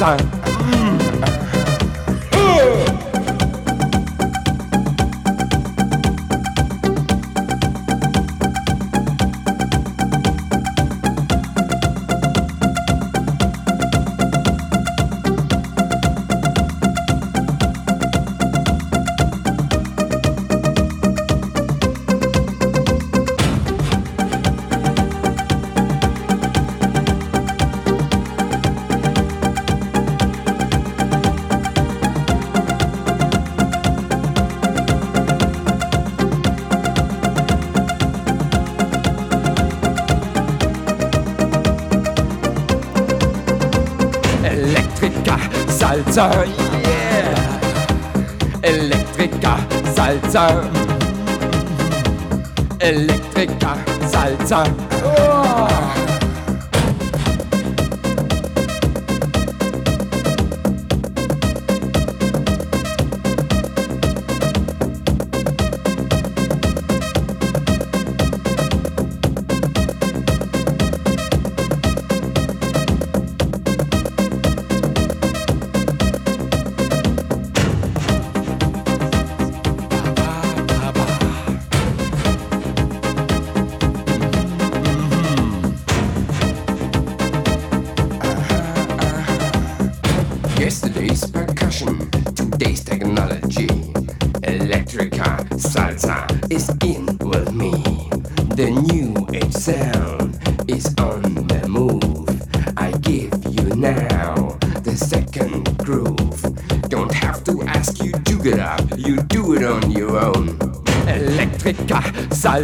time. Salsa, yeah. Electrica, Salsa. Electrica, Salsa.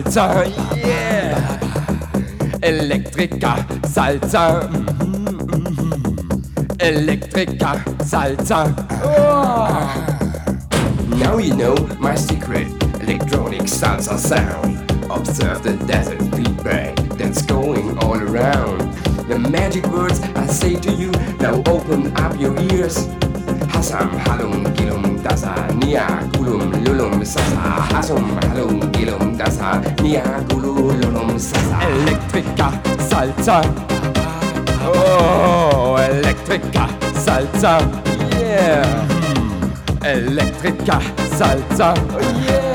Salsa, yeah. Electrica, Salsa. Mm-hmm. Electrica, Salsa. Oh. Now you know my secret electronic salsa sound. Observe the desert feedback that's going all around. The magic words I say to you, now open up your ears. Hasam halum gilum nia gulum lulum sasa hasum halum gilum dasa nia gulum lulum sasa. Electrica Salsa. Oh Electrica Salsa. Yeah. Hmm. Electrica Salsa. Oh yeah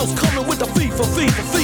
skills coming with the fever, fever, fever?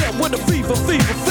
Get with the fever, fever, fever.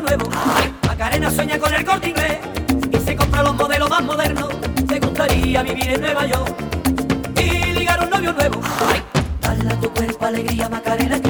nuevo. Macarena sueña con el corte inglés y se compra los modelos más modernos. Te gustaría vivir en Nueva York y ligar un novio nuevo. Dale tu cuerpo alegría, Macarena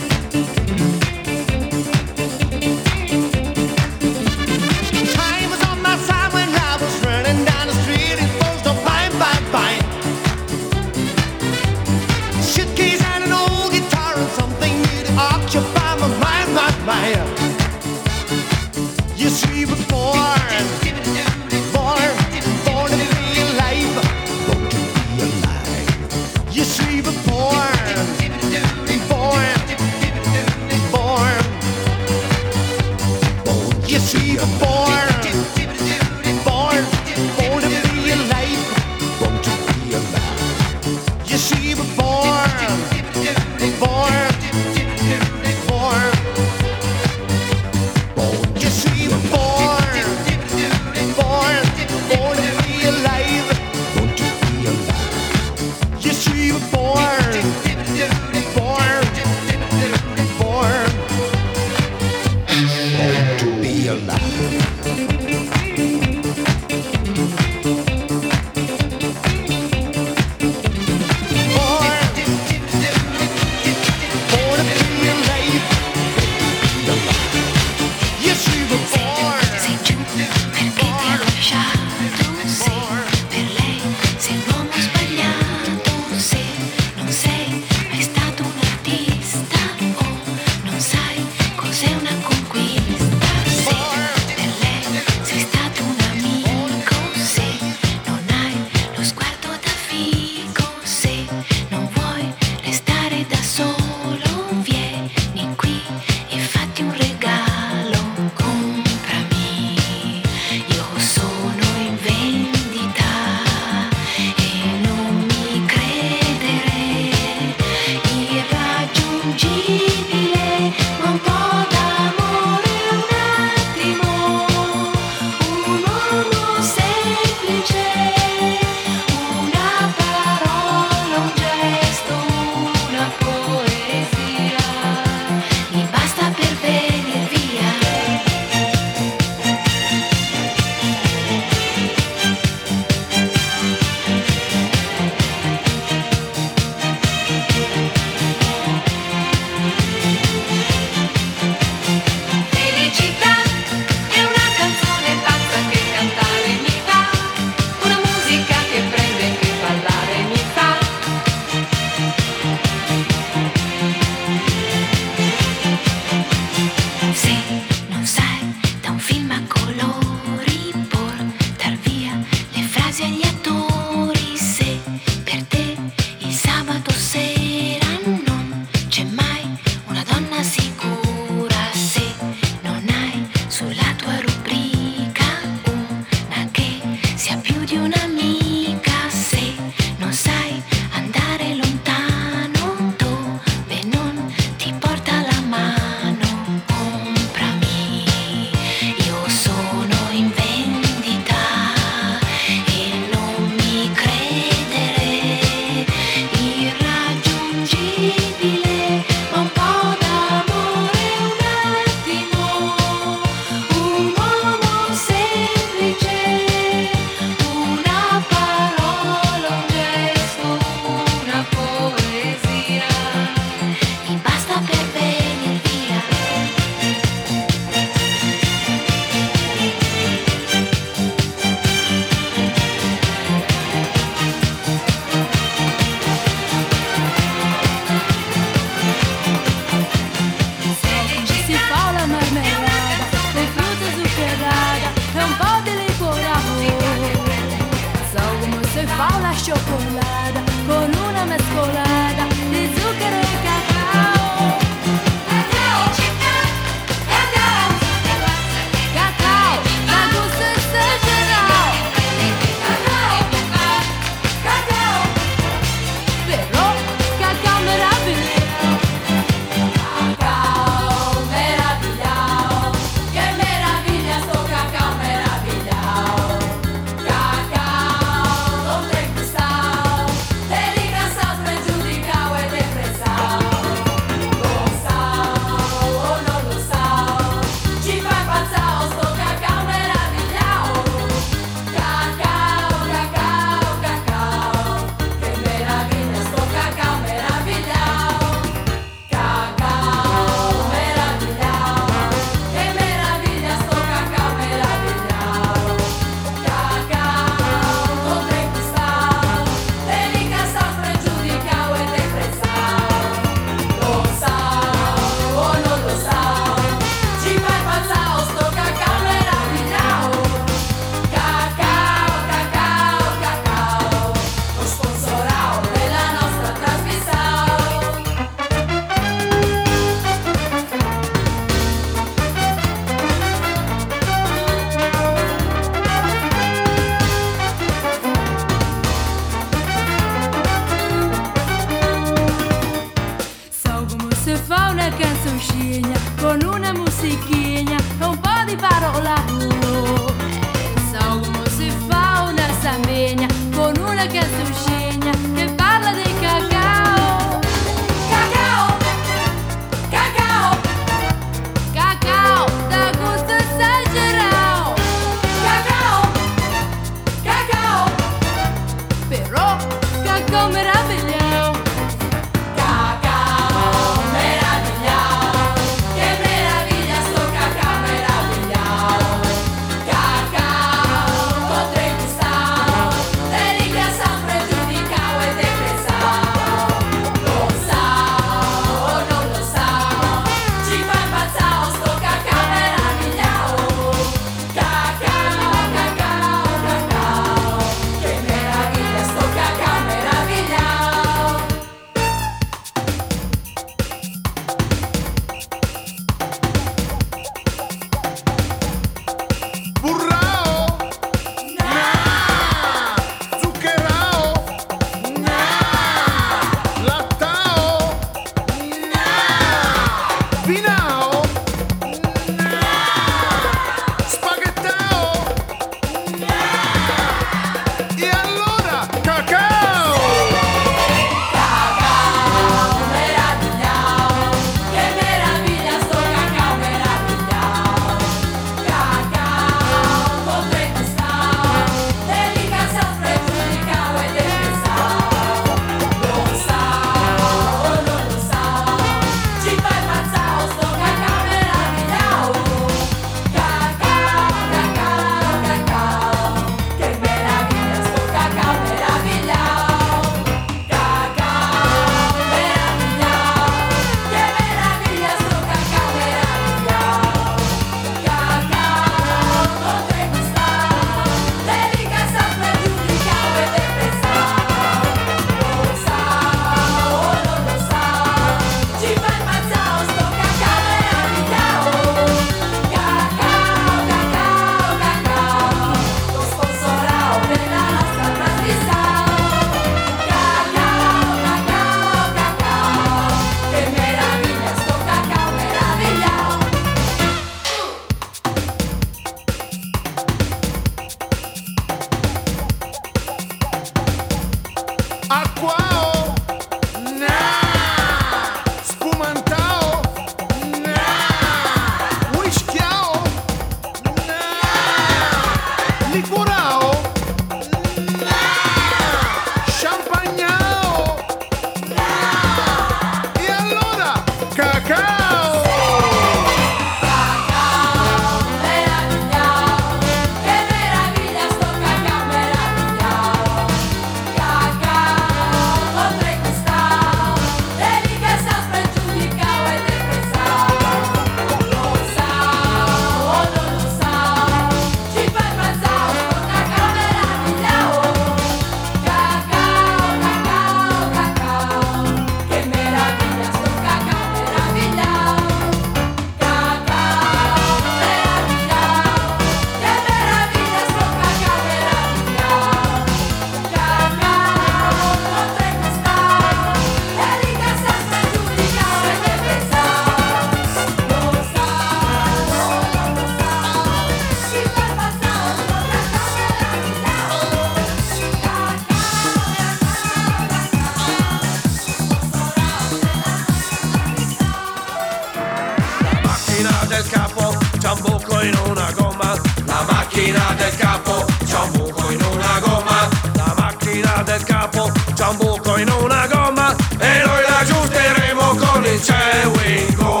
macchina del capo c'è un buco in una gomma, la macchina del capo c'è un buco in una gomma. E noi la aggiusteremo con il cewingo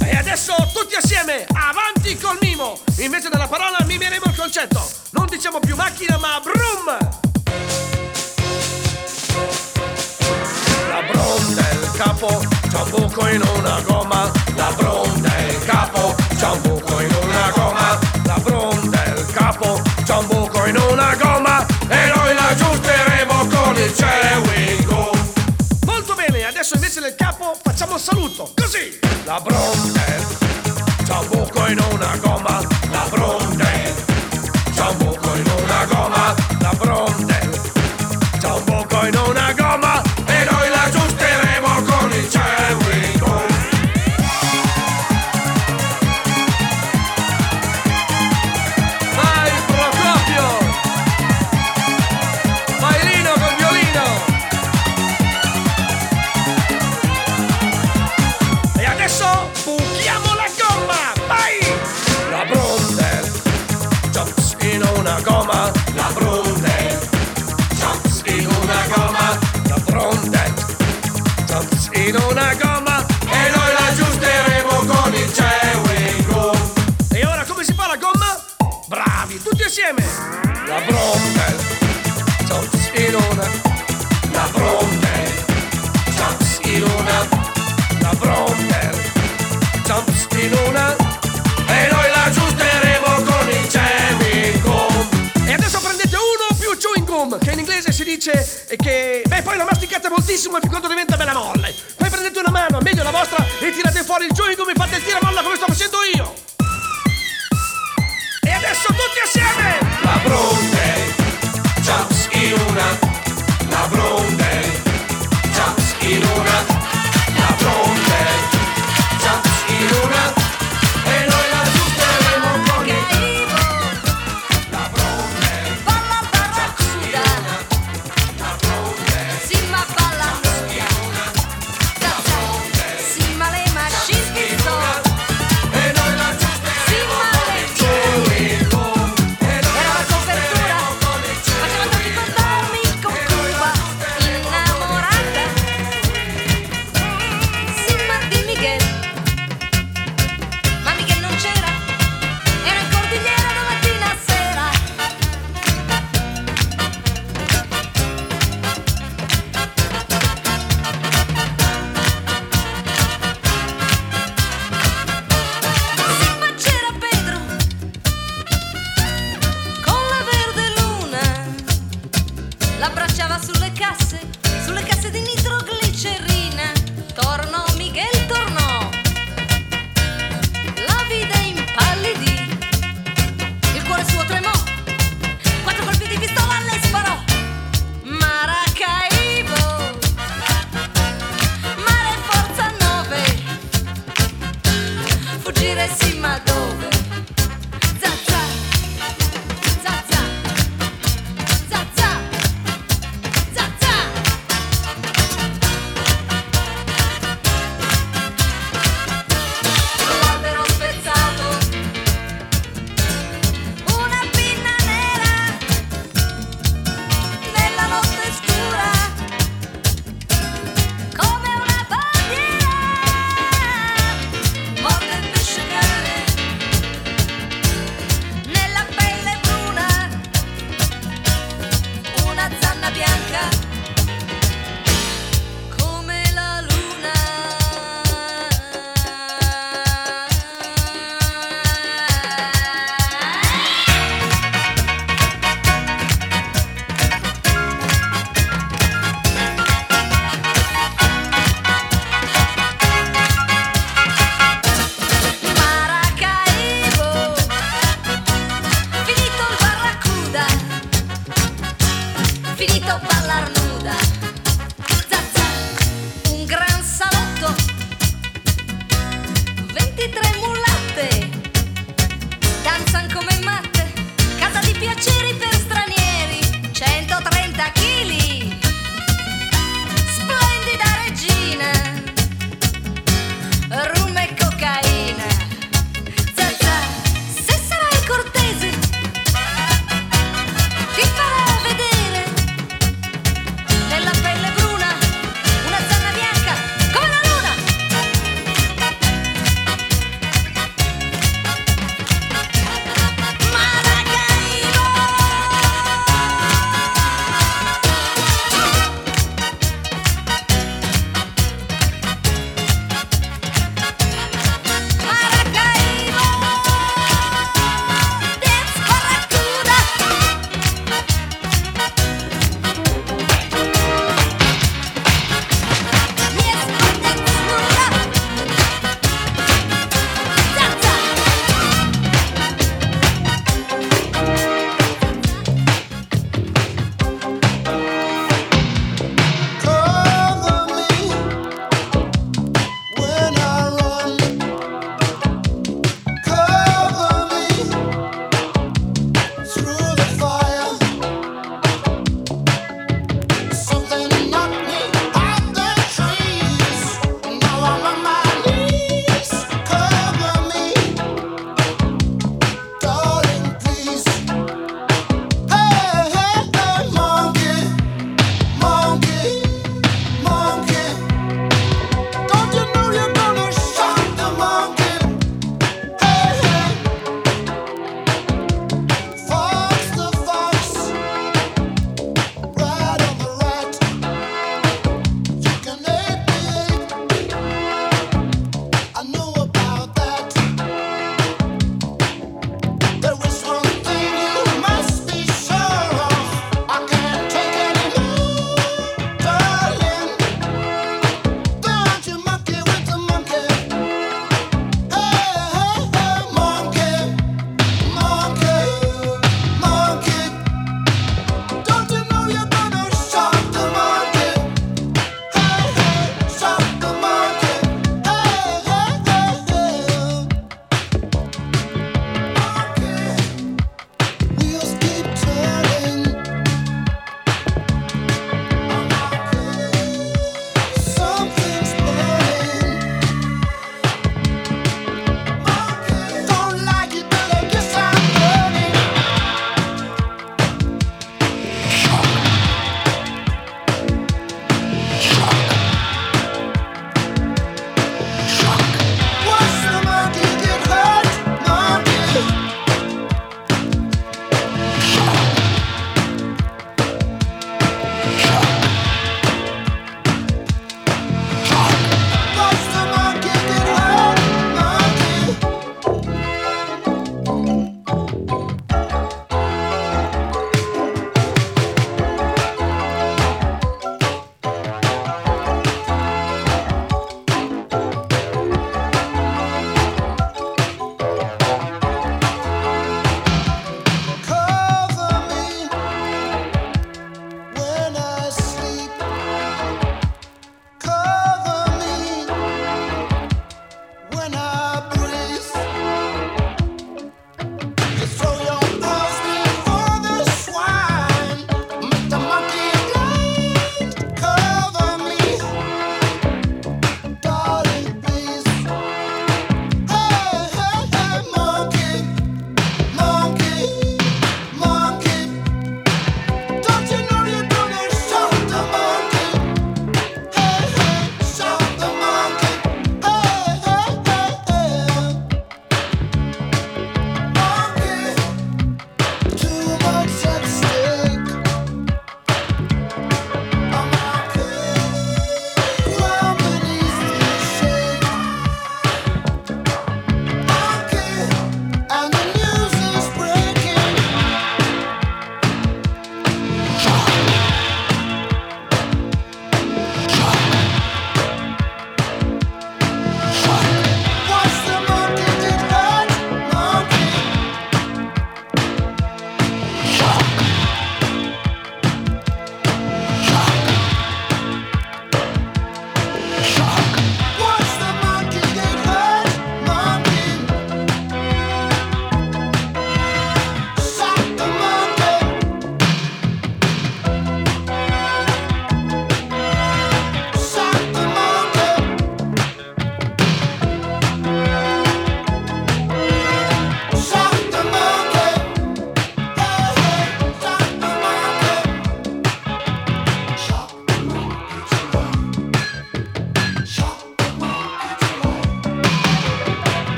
E adesso tutti assieme, avanti col mimo, invece della parola mimeremo il concetto, non diciamo più macchina ma brum. La brum del capo c'è un buco in una gomma, la brum la bronca, tampoco en una goma.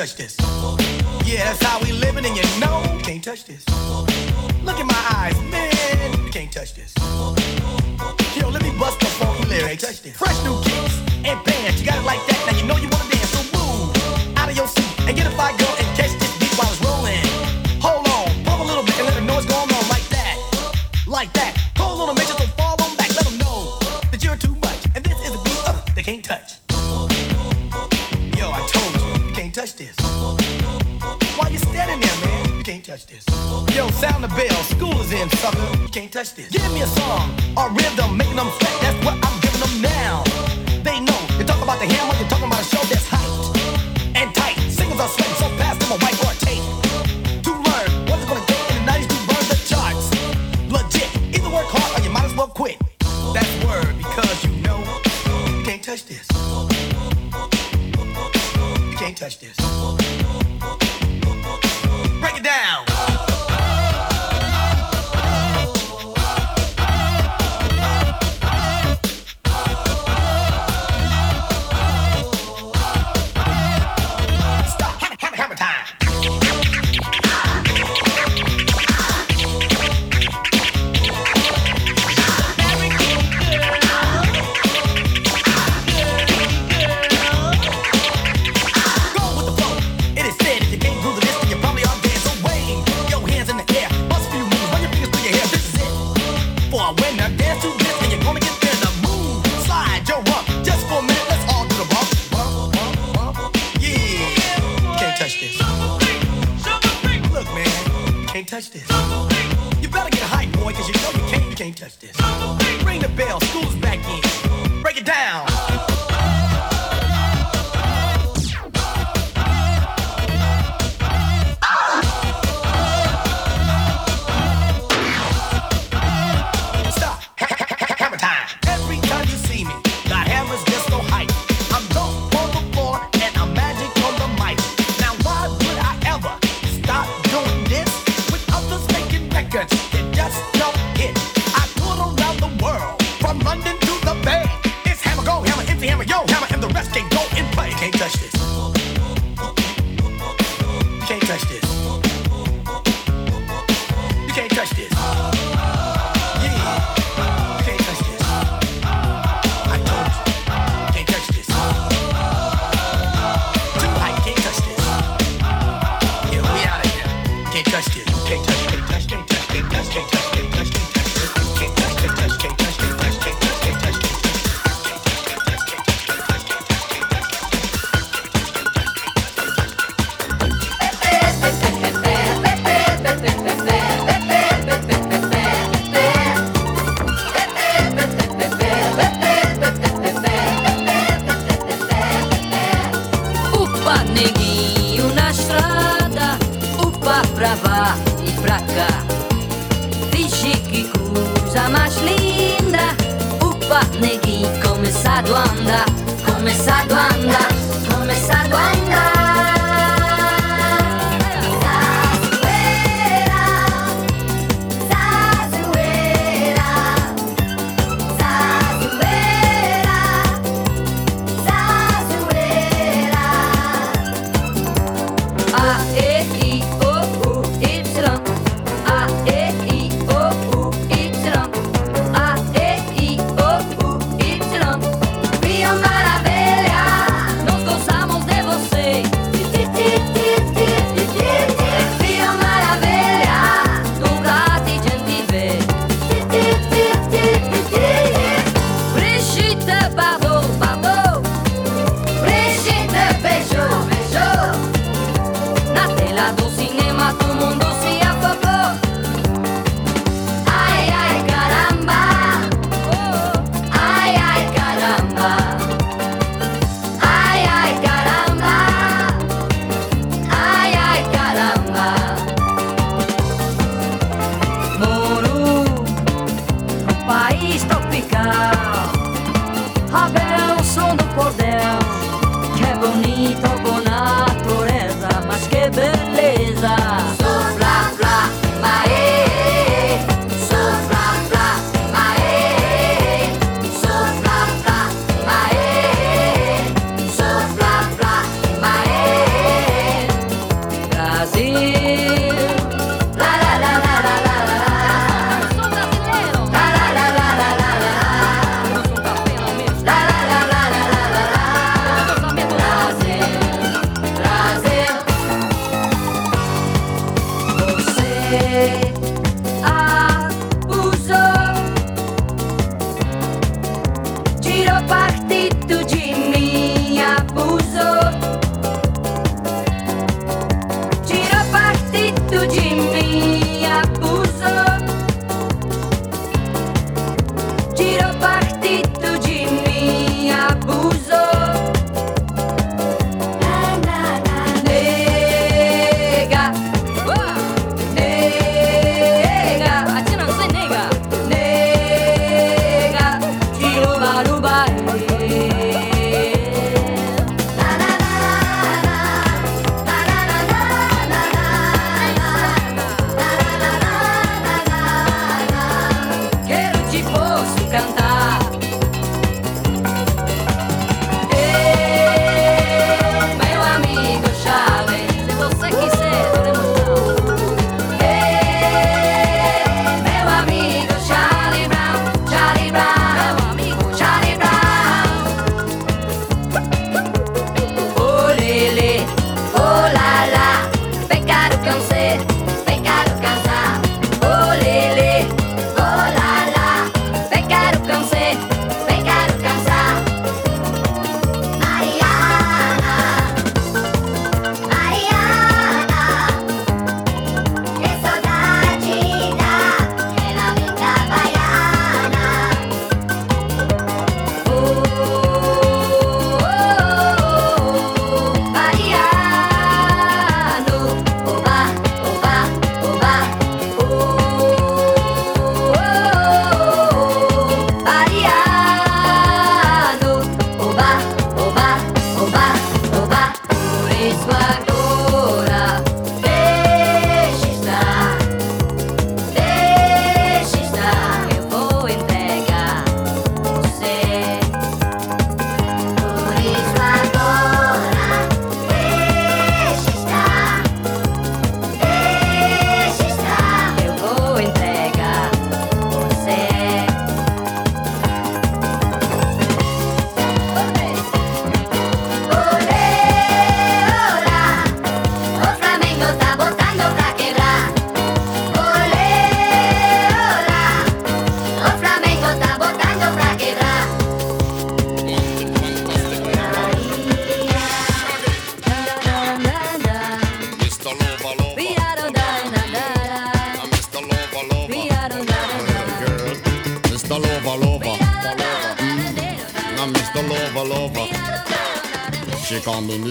touch this. Yeah, that's how we living, and you know you can't touch this. Look in my eyes, man, you can't touch this. Yo, let me bust the funky lyrics. Fresh new kicks and bands, you got it like that.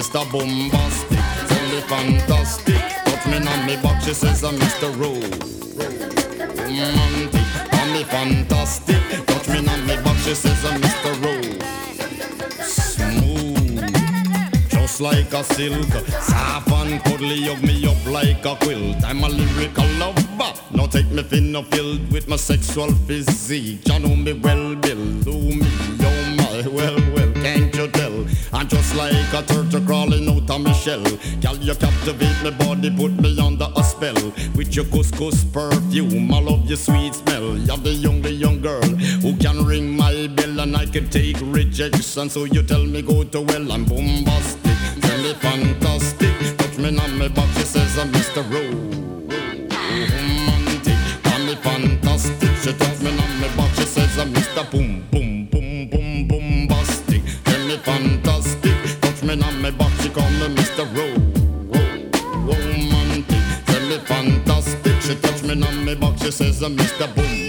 Mr. Boombastic, me fantastic. Touch me on me back, she says I'm Mr. Romantic, call me fantastic. Touch me on me back, she says I'm Mr. Smooth, just like a silk. Soft and cuddly, hug me up like a quilt. I'm a lyrical lover. Now take me thin or filled with my sexual physique. You know me well, Bill. Just like a turtle crawling out of my shell. Girl, you captivate my body, put me under a spell. With your couscous perfume, I love your sweet smell. You're the young, the young girl who can ring my bell and I can take rejection. So you tell me go to well, I'm bombastic, tell me fantastic. Touch me on my back, she says I'm Mr. Romantic, call me fantastic. She touch me on my back, she says I'm Mr. Boom, boom, on my back, she call me Mr. Romantic. Tell me fantastic, she touch me on my back, she says uh, I'm Mr. Boom, boom.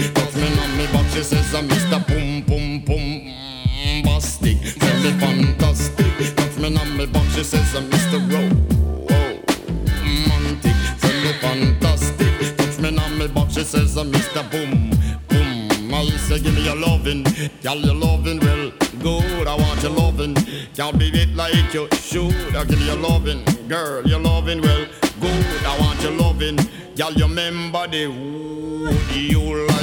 She says I'm Mr. Boom Boom Boom Bastic. Tell me fantastic. Touch me on me box, she says I'm Mr. Romantic. Tell me fantastic. Touch me on me box, she says I'm Mr. Boom Boom. I say give me your lovin', girl your lovin' well good. I want your lovin', can't be it like you should. I give you your lovin', girl your lovin' well good. I want your lovin', girl you remember the wood you like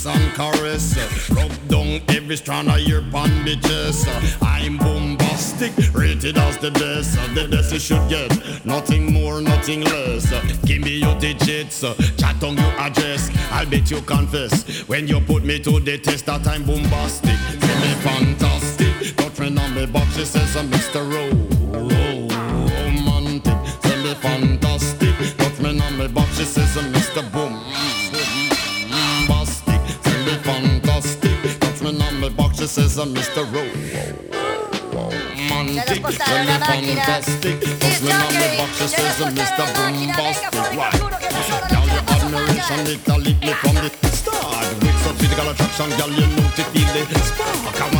kiss and caress, rub down every strand of your bandages. I'm bombastic, rated as the best, the best you should get. Nothing more, nothing less. Give me your digits, chat on your address. I'll bet you confess when you put me to the test that I'm bombastic. Feel me fantastic, touch me on me box, she says I'm Mr. Romantic. Tell me fantastic, touch me on me box, she says I'm she says I'm Mr. Romantic. Tell me fantastic, touch me on me box, she says I'm Mr. Boombastic. Right. Now your admiration, it a lick me from the start. With such physical attraction, girl, you know to feel the spark.